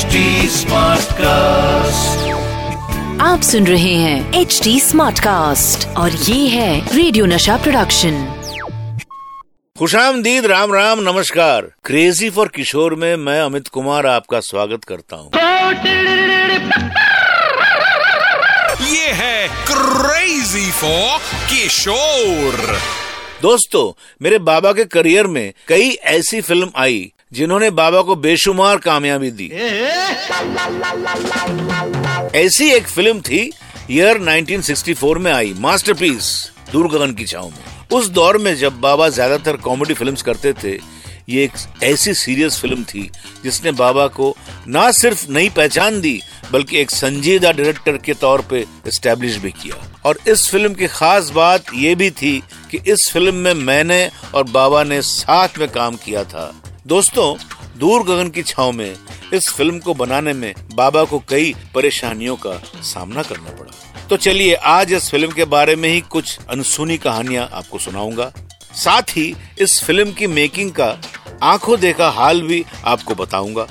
HD cast आप सुन रहे हैं एच डी स्मार्ट कास्ट और ये है रेडियो नशा प्रोडक्शन खुशामदीद राम राम नमस्कार। क्रेजी फॉर किशोर में मैं अमित कुमार आपका स्वागत करता हूँ। ये है क्रेजी फॉर किशोर। दोस्तों मेरे बाबा के करियर में कई ऐसी फ़िल्म आई जिन्होंने बाबा को बेशुमार कामयाबी दी। ऐसी एक फ़िल्म थी ईयर 1964 में आई मास्टरपीस दूर गगन की छाव में। उस दौर में जब बाबा ज़्यादातर कॉमेडी फिल्म्स करते थे, ये एक ऐसी सीरियस फ़िल्म थी, जिसने बाबा को ना सिर्फ़ नई पहचान दी, बल्कि एक संजीदा डायरेक्टर के तौर पे एस्टेब्लिश भी किया। और इस फ़िल्म की खास बात ये भी थी कि इस फ़िल्म में मैंने और बाबा ने साथ में काम किया था। दोस्तों, दूर गगन की छाव में, इस फ़िल्म को बनाने में बाबा को कई परेशानियों का सामना करना पड़ा। तो चलिए, आज इस फ़िल्म के बारे में ही कुछ अनसुनी कहानियाँ आपको सुनाऊँगा। साथ ही, इस फ़िल्म की मेकिंग का आँखों देखा हाल भी आपको बताऊँगा।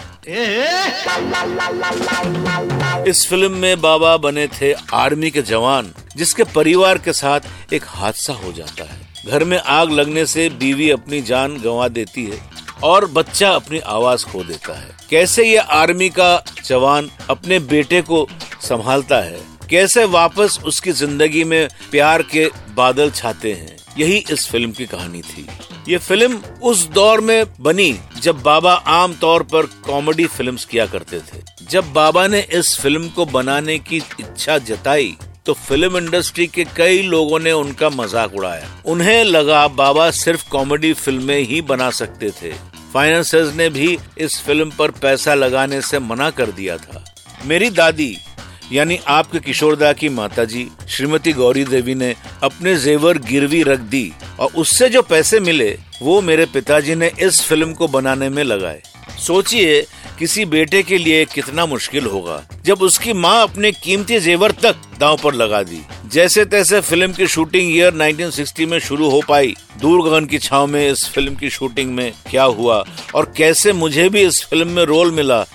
इस फ़िल्म में बाबा बने थे आर्मी के जवान, जिसके परिवार के साथ एक हादसा हो जाता है। घर में आग लगने से बीवी अपनी जान गंवा देती है। और बच्चा अपनी आवाज़ खो देता है। कैसे ये आर्मी का जवान अपने बेटे को संभालता है? कैसे वापस उसकी ज़िंदगी में प्यार के बादल छाते हैं? यही इस फ़िल्म की कहानी थी। ये फ़िल्म उस दौर में बनी जब बाबा आम तौर पर कॉमेडी फिल्म्स किया करते थे। जब बाबा ने इस फ़िल्म को बनाने की इच्छा जताई तो फ़िल्म इंडस्ट्री के कई लोगों ने उनका मज़ाक उड़ाया। उन्हें लगा बाबा सिर्फ़ कॉमेडी फ़िल्में ही बना सकते थे। फाइनेंसर्स ने भी इस फ़िल्म पर पैसा लगाने से मना कर दिया था। मेरी दादी, यानी आपके किशोरदा की माताजी, श्रीमती गौरी देवी ने अपने जेवर गिरवी रख दी और उससे जो पैसे मिले, वो मेरे पिताजी ने इस फ़िल्म को बनाने में लगाए। सोचिए किसी बेटे के लिए कितना मुश्किल होगा? जब उसकी माँ अपने कीमती जेवर तक दांव पर लगा दी। जैसे तैसे फ़िल्म की शूटिंग ईयर 1960 में शुरू हो पाई। दूर गगन की छाव में इस फ़िल्म की शूटिंग में क्या हुआ? और कैसे मुझे भी इस फ़िल्म में रोल मिला?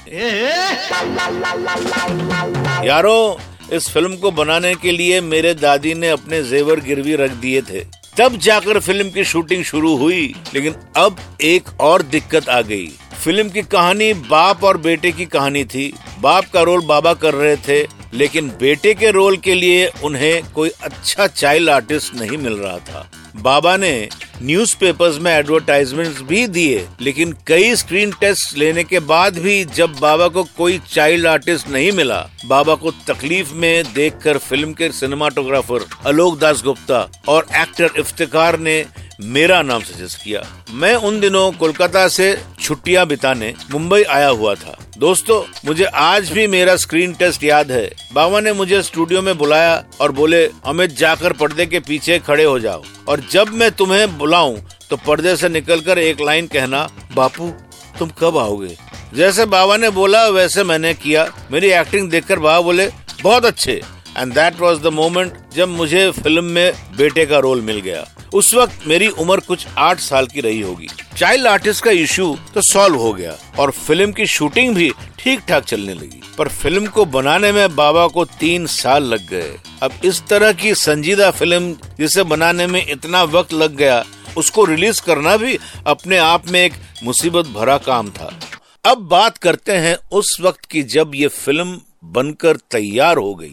यारो, इस फ़िल्म को बनाने के लिए मेरे दादी ने अपने जेवर गिरवी रख दिए थे। तब जाकर फ़िल्म की शूटिंग शुरू हुई, लेकिन अब एक और दिक्कत आ गई। फ़िल्म की कहानी बाप और बेटे की कहानी थी। बाप का रोल बाबा कर रहे थे, लेकिन बेटे के रोल के लिए उन्हें कोई अच्छा चाइल्ड आर्टिस्ट नहीं मिल रहा था। बाबा ने न्यूज़पेपर्स में एडवर्टाइजमेंट्स भी दिए, लेकिन कई स्क्रीन टेस्ट लेने के बाद भी जब बाबा को कोई चाइल्ड आर्टिस्ट नहीं मिला, बाबा को तकलीफ़ में देखकर फ़िल्म के सिनेमाटोग्राफर आलोक दास गुप्ता और एक्टर इफ्तिकार ने मेरा नाम सजेस्ट किया। मैं उन दिनों कोलकाता से छुट्टियाँ बिताने मुंबई आया हुआ था। दोस्तों, मुझे आज भी मेरा स्क्रीन टेस्ट याद है। बाबा ने मुझे स्टूडियो में बुलाया और बोले, अमित, जाकर पर्दे के पीछे खड़े हो जाओ। और जब मैं तुम्हें बुलाऊं तो पर्दे से निकलकर एक लाइन कहना, बापू, तुम कब आओगे? जैसे बाबा ने बोला, वैसे मैंने किया। मेरी एक्टिंग देखकर बाबा बोले, बहुत अच्छे। And that was the moment जब मुझे फ़िल्म में बेटे का रोल मिल गया। उस वक्त मेरी उम्र कुछ आठ साल की रही होगी चाइल्ड आर्टिस्ट का इशू तो सॉल्व हो गया और फ़िल्म की शूटिंग भी ठीक ठाक चलने लगी पर फ़िल्म को बनाने में बाबा को तीन साल लग गए अब इस तरह की संजीदा फ़िल्म जिसे बनाने में इतना वक्त लग गया उसको रिलीज़ करना भी अपने आप में एक मुसीबत भरा काम था अब बात करते हैं उस वक्त की जब ये फ़िल्म बनकर तैयार हो गई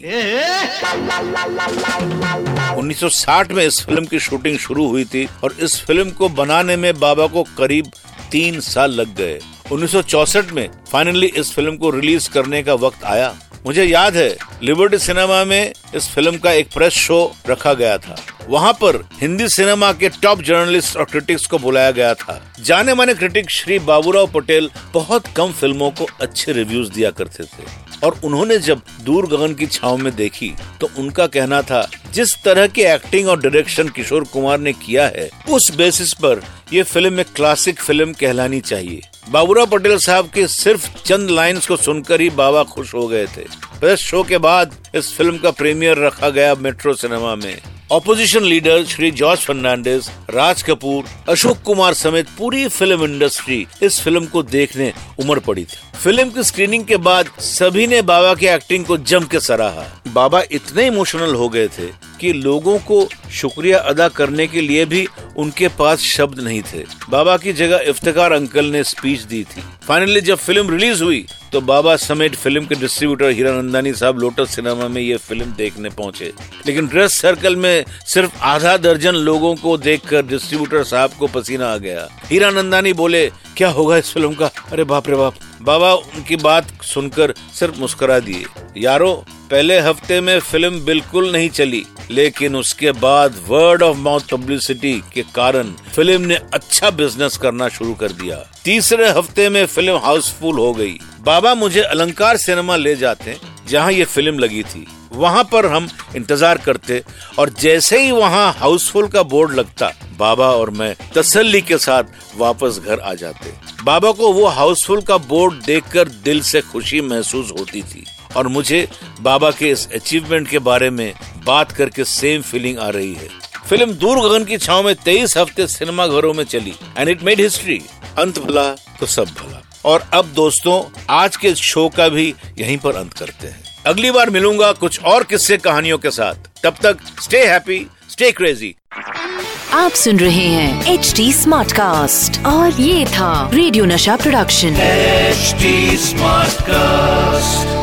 1960 में इस फ़िल्म की शूटिंग शुरू हुई थी और इस फ़िल्म को बनाने में बाबा को करीब तीन साल लग गए। 1964 में फाइनली इस फ़िल्म को रिलीज़ करने का वक्त आया। मुझे याद है लिबर्टी सिनेमा में इस फ़िल्म का एक प्रेस शो रखा गया था। वहाँ पर हिंदी सिनेमा के टॉप जर्नलिस्ट और क्रिटिक्स को बुलाया गया था। जाने माने क्रिटिक श्री बाबूराव पटेल बहुत कम फ़िल्मों को अच्छे रिव्यूज़ दिया करते थे। और उन्होंने जब दूर गगन की छाव में देखी तो उनका कहना था, जिस तरह की एक्टिंग और डायरेक्शन किशोर कुमार ने किया है, उस बेसिस पर ये फ़िल्म एक क्लासिक फ़िल्म कहलानी चाहिए। बाबूराव पटेल साहब के सिर्फ़ चंद लाइंस को सुनकर ही बाबा खुश हो गए थे। प्रेस शो के बाद इस फ़िल्म का प्रीमियर रखा गया मेट्रो सिनेमा में। ऑपोजिशन लीडर श्री जॉर्ज फर्नांडिस राज कपूर अशोक कुमार समेत पूरी फ़िल्म इंडस्ट्री इस फ़िल्म को देखने उमड़ पड़ी थी। फ़िल्म की स्क्रीनिंग के बाद सभी ने बाबा की एक्टिंग को जम के सराहा। बाबा इतने इमोशनल हो गए थे कि लोगों को शुक्रिया अदा करने के लिए भी उनके पास शब्द नहीं थे। बाबा की जगह इफ्तार अंकल ने स्पीच दी थी। फाइनली जब फ़िल्म रिलीज़ हुई तो बाबा समेत फ़िल्म के डिस्ट्रीब्यूटर हीरा हीरानंदानी साहब लोटस सिनेमा में ये फ़िल्म देखने पहुँचे। लेकिन ड्रेस सर्कल में सिर्फ़ आधा दर्जन लोगों को देखकर डिस्ट्रीब्यूटर साहब को पसीना आ गया। हीरा नंदानी बोले, क्या होगा इस फ़िल्म का? अरे बाप रे बाप। बाबा उनकी बात सुनकर सिर्फ़ मुस्कुरा दिए। यारो पहले हफ़्ते में फ़िल्म बिल्कुल नहीं चली, लेकिन उसके बाद वर्ड ऑफ़ माउथ पब्लिसिटी के कारण फ़िल्म ने अच्छा बिज़नेस करना शुरू कर दिया। तीसरे हफ़्ते में फ़िल्म हाउसफुल हो गई। बाबा मुझे अलंकार सिनेमा ले जाते जहाँ ये फ़िल्म लगी थी। वहाँ पर हम इंतज़ार करते, और जैसे ही वहाँ हाउसफुल का बोर्ड लगता, बाबा और मैं तसल्ली के साथ वापस घर आ जाते। बाबा को वो हाउसफुल का बोर्ड देखकर दिल से खुशी महसूस होती थी। और मुझे बाबा के इस अचीवमेंट के बारे में बात करके सेम फीलिंग आ रही है। फ़िल्म दूर गगन की छाव में तेईस हफ़्ते सिनेमा घरों में चली एंड इट मेड हिस्ट्री अंत भला तो सब भला। और अब दोस्तों आज के शो का भी यहीं पर अंत करते हैं। अगली बार मिलूँगा कुछ और किस्से कहानियों के साथ। तब तक स्टे हैप्पी स्टे क्रेजी आप सुन रहे हैं एच डी स्मार्ट कास्ट और ये था रेडियो नशा प्रोडक्शन एच स्मार्ट Smartcast.